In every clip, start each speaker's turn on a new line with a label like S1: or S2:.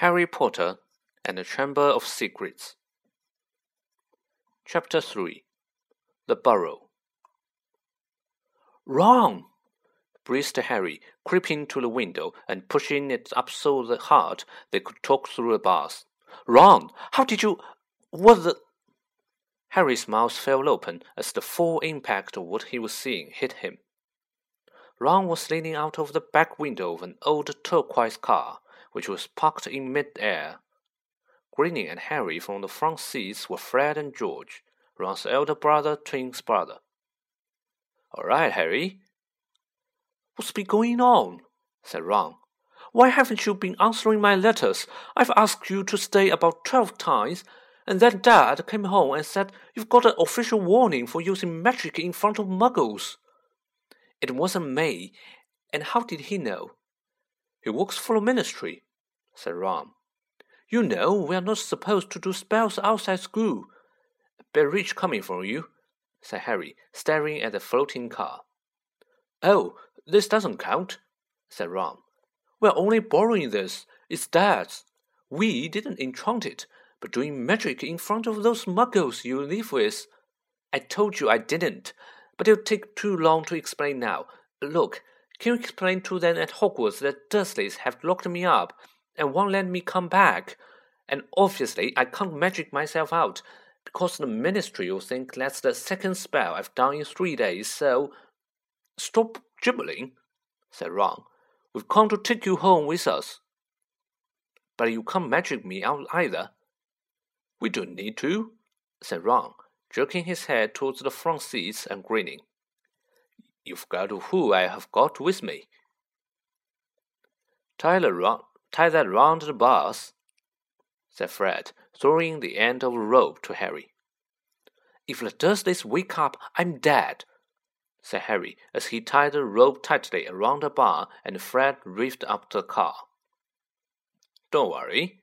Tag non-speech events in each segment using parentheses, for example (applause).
S1: Harry Potter and the Chamber of Secrets. Chapter 3 The Burrow. Ron! breathed Harry, creeping to the window and pushing it up so hard they could talk through the bars. Ron, how did you. What the. Harry's mouth fell open as the full impact of what he was seeing hit him. Ron was leaning out of the back window of an old turquoise car, which was parked in mid-air. Grinning and Harry from the front seats were Fred and George, Ron's elder brother, twins brother. All right, Harry.
S2: What's been going on? said Ron. Why haven't you been answering my letters? I've asked you to stay about twelve times, and then Dad came home and said you've got an official warning for using magic in front of muggles.
S1: It wasn't me. And how did he know?
S2: He works for the ministry, said Ron. You know we are not supposed to do spells outside school.
S1: Bit rich coming from you, said Harry, staring at the floating car.
S2: Oh, this doesn't count, said Ron. We're only borrowing this. It's Dad's. We didn't enchant it, but doing magic in front of those muggles you live with.
S1: I told you I didn't, but it'll take too long to explain now. Look, can you explain to them at Hogwarts that Dursleys have locked me up and won't let me come back? And obviously, I can't magic myself out because the Ministry will think that's the second spell I've done in three days, so.
S2: Stop gibbering, said Ron. We've come to take you home with us.
S1: But you can't magic me out either.
S2: We don't need to, said Ron, jerking his head towards the front seats and grinning. You've got who I have got with me.
S1: Tyler the tie that round the bars, said Fred, throwing the end of the rope to Harry.
S2: If the Dursleys wake up, I'm dead, said Harry as he tied the rope tightly around the bar and Fred revved up the car.
S1: Don't worry,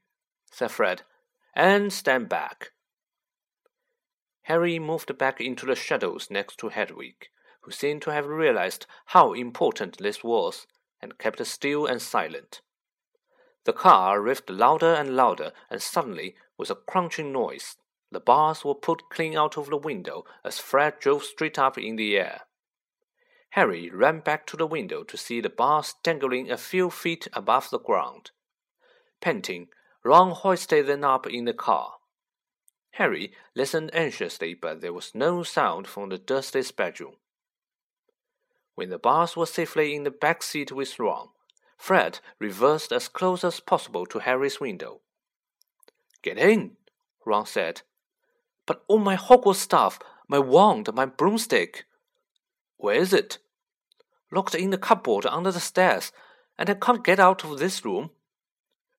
S1: said Fred, and stand back. Harry moved back into the shadows next to Hedwig, who seemed to have realized how important this was, and kept still and silent. The car revved louder and louder, and suddenly, with a crunching noise, the bars were pulled clean out of the window as Fred drove straight up in the air. Harry ran back to the window to see the bars dangling a few feet above the ground. Panting, Ron hoisted them up in the car. Harry listened anxiously, but there was no sound from the Dursley's bedroom. When the bars were safely in the back seat with Ron, Fred reversed as close as possible to Harry's window.
S2: Get in, Ron said. But all my Hogwarts stuff, my wand, my broomstick.
S1: Where is it?
S2: locked in the cupboard under the stairs, and I can't get out of this room.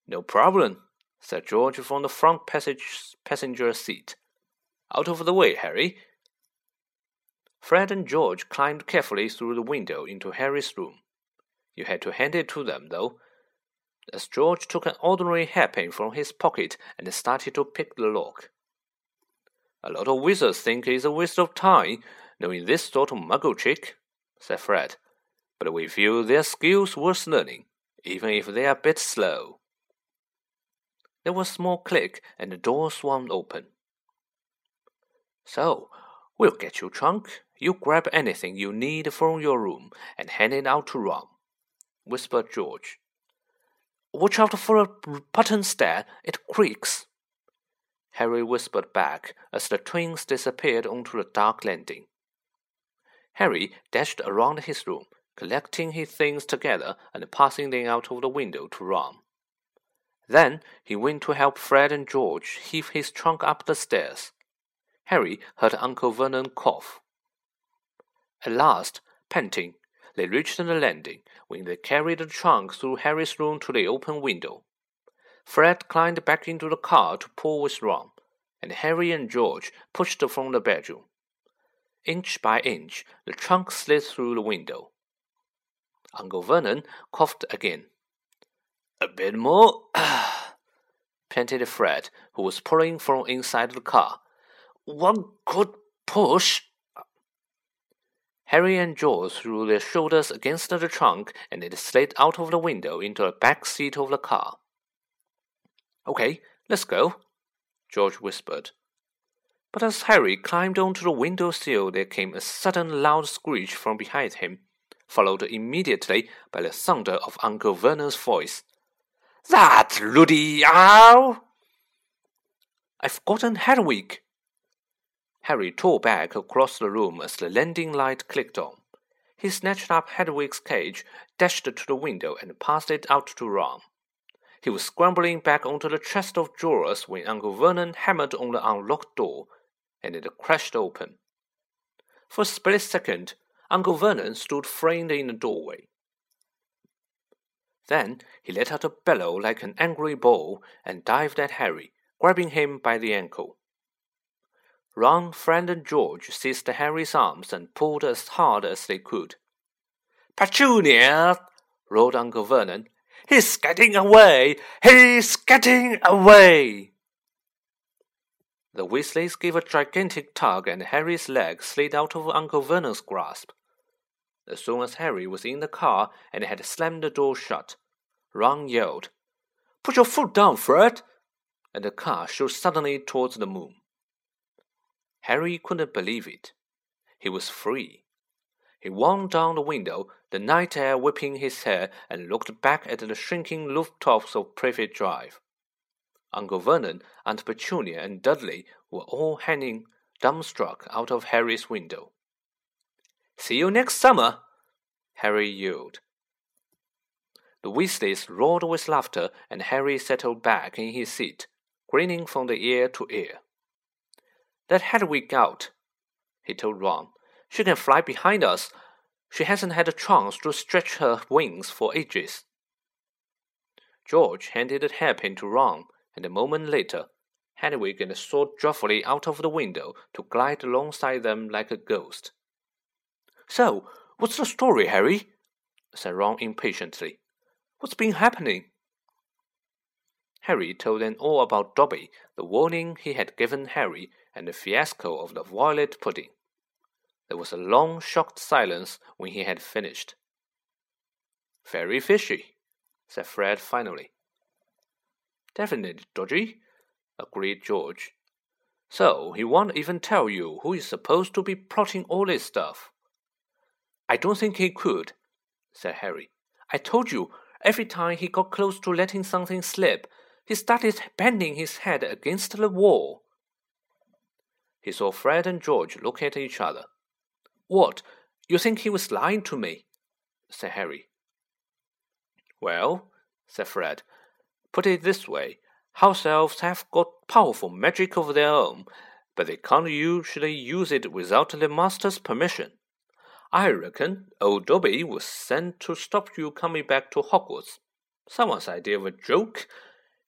S1: No problem, said George from the front passage passenger seat. Out of the way, Harry. Fred and George climbed carefully through the window into Harry's room. You had to hand it to them, though, as George took an ordinary hairpin from his pocket and started to pick the lock. A lot of wizards think it's a waste of time knowing this sort of muggle trick, said Fred but we feel their skills worth learning, even if they are a bit slow. There was a small click and the door swung open. So, we'll get your trunk. You grab anything you need from your room and hand it out to Ron, whispered George.
S2: Watch out for a button stair, it creaks.
S1: Harry whispered back as the twins disappeared onto the dark landing. Harry dashed around his room, collecting his things together and passing them out of the window to Ron. Then he went to help Fred and George heave his trunk up the stairs. Harry heard Uncle Vernon cough. At last, panting, they reached the landing when they carried the trunk through Harry's room to the open window. Fred climbed back into the car to pull with Ron, and Harry and George pushed from the bedroom. Inch by inch, the trunk slid through the window. Uncle Vernon coughed again.
S2: A bit more, (clears throat)
S1: panted Fred, who was pulling from inside the car.
S2: One good push.
S1: Harry and George threw their shoulders against the trunk and it slid out of the window into the back seat of the car. Okay, let's go, George whispered. But as Harry climbed onto the window sill, there came a sudden loud screech from behind him, followed immediately by the thunder of Uncle Vernon's voice. That Rudy Owl! I've gotten Hedwig! Harry tore back across the room as the landing light clicked on. He snatched up Hedwig's cage, dashed to the window, and passed it out to Ron. He was scrambling back onto the chest of drawers when Uncle Vernon hammered on the unlocked door, and it crashed open. For a split second, Uncle Vernon stood framed in the doorway. Then he let out a bellow like an angry bull and dived at Harry, grabbing him by the ankle. Ron, Fred, and George seized Harry's arms and pulled as hard as they could. Petunia! roared Uncle Vernon. He's getting away! He's getting away! The Weasleys gave a gigantic tug, and Harry's leg slid out of Uncle Vernon's grasp. As soon as Harry was in the car and had slammed the door shut, Ron yelled, Put your foot down, Fred! And the car shot suddenly towards the moon. Harry couldn't believe it. He was free. He wound down the window, the night air whipping his hair, and looked back at the shrinking rooftops of Privet Drive. Uncle Vernon, Aunt Petunia, and Dudley were all hanging dumbstruck out of Harry's window. See you next summer, Harry yelled. The Weasleys roared with laughter, and Harry settled back in his seat, grinning from the ear to ear. Let Hedwig out, he told Ron. She can fly behind us. She hasn't had a chance to stretch her wings for ages. George handed the hairpin to Ron, and a moment later, Hedwig soared joyfully out of the window to glide alongside them like a ghost. So, what's the story, Harry? said Ron impatiently. What's been happening? Harry told them all about Dobby, the warning he had given Harry, and the fiasco of the violet pudding. There was a long, shocked silence when he had finished. Very fishy, said Fred finally. Definitely dodgy, agreed George. So he won't even tell you who is supposed to be plotting all this stuff. I don't think he could, said Harry. I told you, every time he got close to letting something slip, he started banging his head against the wall. He saw Fred and George look at each other. What? You think he was lying to me? said Harry. Well, said Fred, put it this way house elves have got powerful magic of their own, but they can't usually use it without the master's permission. I reckon old Dobby was sent to stop you coming back to Hogwarts. Someone's idea of a joke.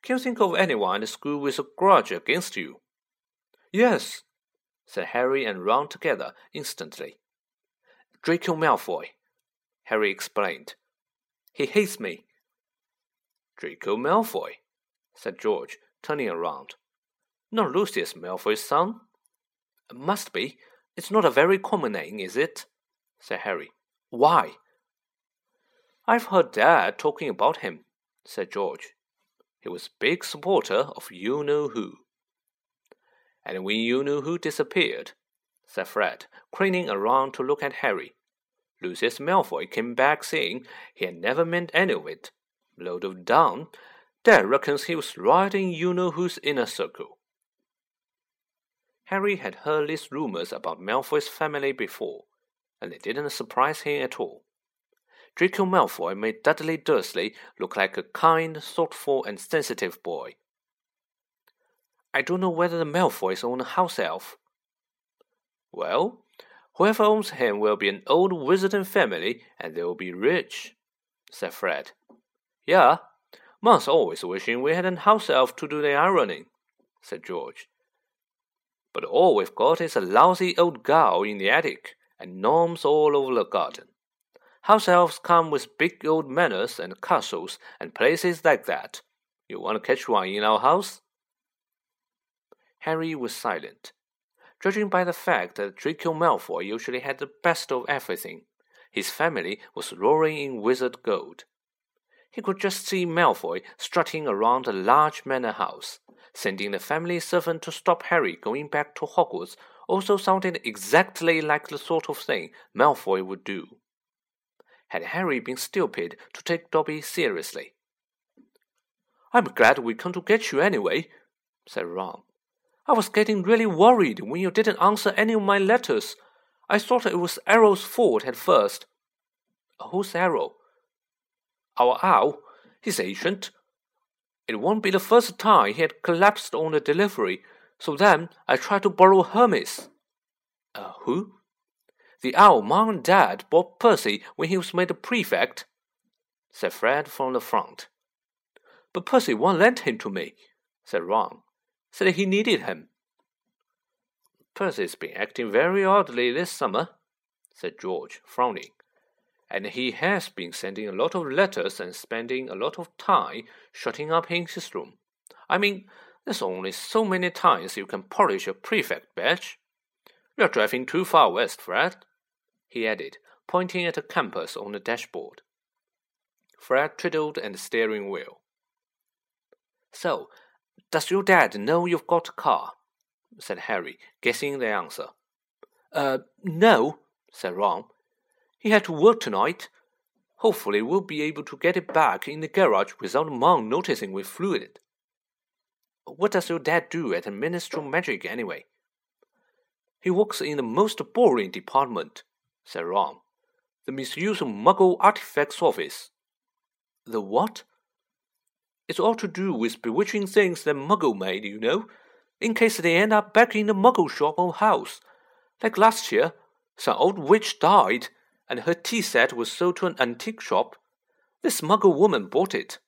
S1: Can you think of anyone in the school with a grudge against you? Yes, said Harry and Ron together instantly. Draco Malfoy, Harry explained. He hates me. Draco Malfoy, said George, turning around. Not Lucius Malfoy's son? Must be. It's not a very common name, is it? said Harry. Why? I've heard Dad talking about him, said George. He was a big supporter of you know who. And when you know who disappeared, said Fred, craning around to look at Harry, Lucius Malfoy came back saying he had never meant any of it. Load of down, Dad reckons he was right in you know who's inner circle. Harry had heard these rumors about Malfoy's family before, and it didn't surprise him at all. Draco Malfoy made Dudley Dursley look like a kind, thoughtful, and sensitive boy. I don't know whether the Malfoys own a house elf. Well, whoever owns him will be an old wizarding family, and they'll be rich, said Fred. Yeah, Mom's always wishing we had a house elf to do the ironing, said George. But all we've got is a lousy old gal in the attic and gnomes all over the garden. House elves come with big old manors and castles and places like that. You want to catch one in our house? Harry was silent. Judging by the fact that Draco Malfoy usually had the best of everything, his family was roaring in wizard gold. he could just see Malfoy strutting around the large manor house. Sending the family servant to stop Harry going back to Hogwarts also sounded exactly like the sort of thing Malfoy would do. Had Harry been stupid to take Dobby seriously?
S2: I'm glad we come to get you anyway, said Ron. I was getting really worried when you didn't answer any of my letters. I thought it was Errol's fault at first.
S1: Who's Errol?
S2: Our owl. He's ancient. It won't be the first time he had collapsed on the delivery, so then I tried to borrow Hermes.
S1: Uh, who?
S2: The owl Mom and Dad bought Percy when he was made a prefect, said Fred from the front. But Percy won't lend him to me, said Ron. Said he needed him.
S1: Percy's been acting very oddly this summer, said George, frowning. And he has been sending a lot of letters and spending a lot of time shutting up in his room. I mean, there's only so many times you can polish a prefect badge. You're driving too far west, Fred, he added, pointing at a compass on the dashboard. Fred twiddled at the steering wheel.
S2: So, does your dad know you've got a car? said Harry, guessing the answer.
S1: Uh, no, said Ron.
S2: He had to work tonight. Hopefully, we'll be able to get it back in the garage without Mom noticing we flew it.
S1: What does your dad do at Ministry of Magic anyway?
S2: He works in the most boring department, said Ron. The Misuse of Muggle Artifacts Office.
S1: The what?
S2: It's all to do with bewitching things that Muggle made, you know, in case they end up back in the Muggle shop or house. Like last year, some old witch died, and her tea set was sold to an antique shop. This Muggle woman bought it,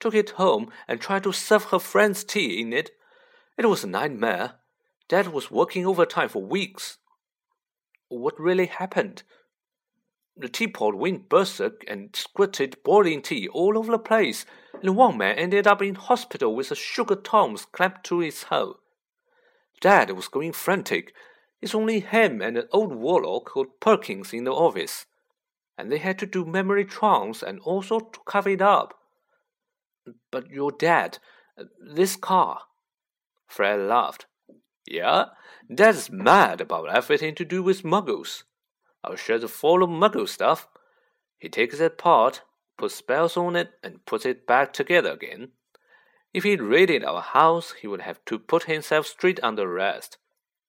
S2: took it home, and tried to serve her friends tea in it. It was a nightmare. Dad was working overtime for weeks.
S1: What really happened?
S2: The teapot went berserk and squirted boiling tea all over the place, and one man ended up in hospital with a sugar tongs clamped to his head. Dad was going frantic. It's only him and an old warlock called Perkins in the office, and they had to do memory charms and also to cover it up.
S1: But your dad, this car.
S2: Fred laughed. Yeah, Dad's mad about everything to do with muggles. Our shed's full of muggle stuff. He takes it apart, puts spells on it, and puts it back together again. If he'd raided our house, he would have to put himself straight under arrest.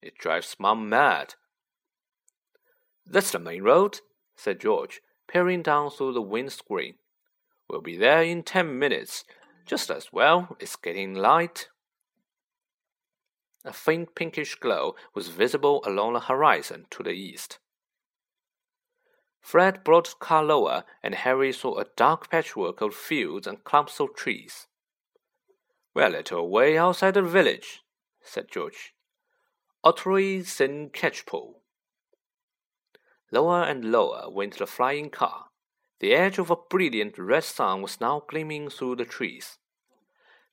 S2: It drives Mom mad. That's the main road, said George, peering down through the windscreen. We'll be there in ten minutes. Just as well, it's getting light. A faint pinkish glow was visible along the horizon to the east. Fred brought the car lower, and Harry saw a dark patchwork of fields and clumps of trees. We're a little way outside the village, said George. Ottery St. Catchpole. Lower and lower went the flying car. The edge of a brilliant red sun was now gleaming through the trees.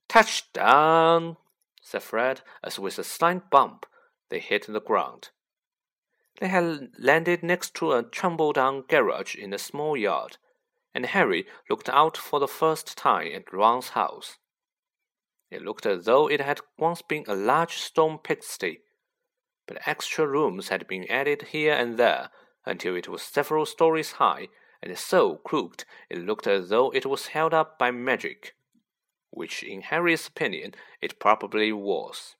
S2: Touchdown! said Fred, as with a slight bump they hit the ground. They had landed next to a tumble down garage in a small yard, and Harry looked out for the first time at Ron's house. It looked as though it had once been a large stone pigsty, but extra rooms had been added here and there until it was several stories high and so crooked it looked as though it was held up by magic, which in Harry's opinion it probably was.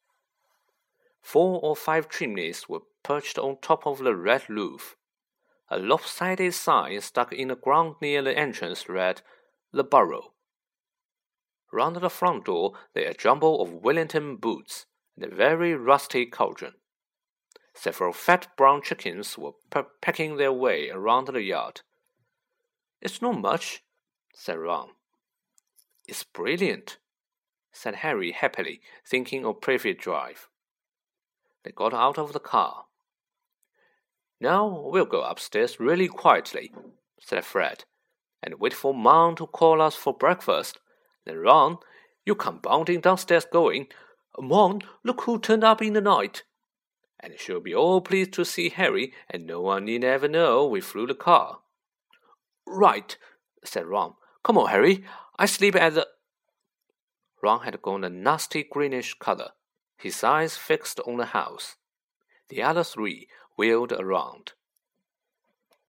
S2: Four or five chimneys were perched on top of the red roof. A lopsided sign stuck in the ground near the entrance read, The Burrow. Round the front door lay a jumble of Wellington boots and a very rusty cauldron. Several fat brown chickens were pecking their way around the yard. It's not much, said Ron. It's brilliant, said Harry happily, thinking of Privet Drive. They got out of the car. Now we'll go upstairs really quietly, said Fred, and wait for Mom to call us for breakfast. Then Ron, you come bounding downstairs going, Mom, look who turned up in the night. And she'll be all pleased to see Harry, and no one need ever know we flew the car.
S1: Right, said Ron. Come on, Harry. I sleep at the. Ron had gone a nasty greenish color, his eyes fixed on the house. The other three wheeled around.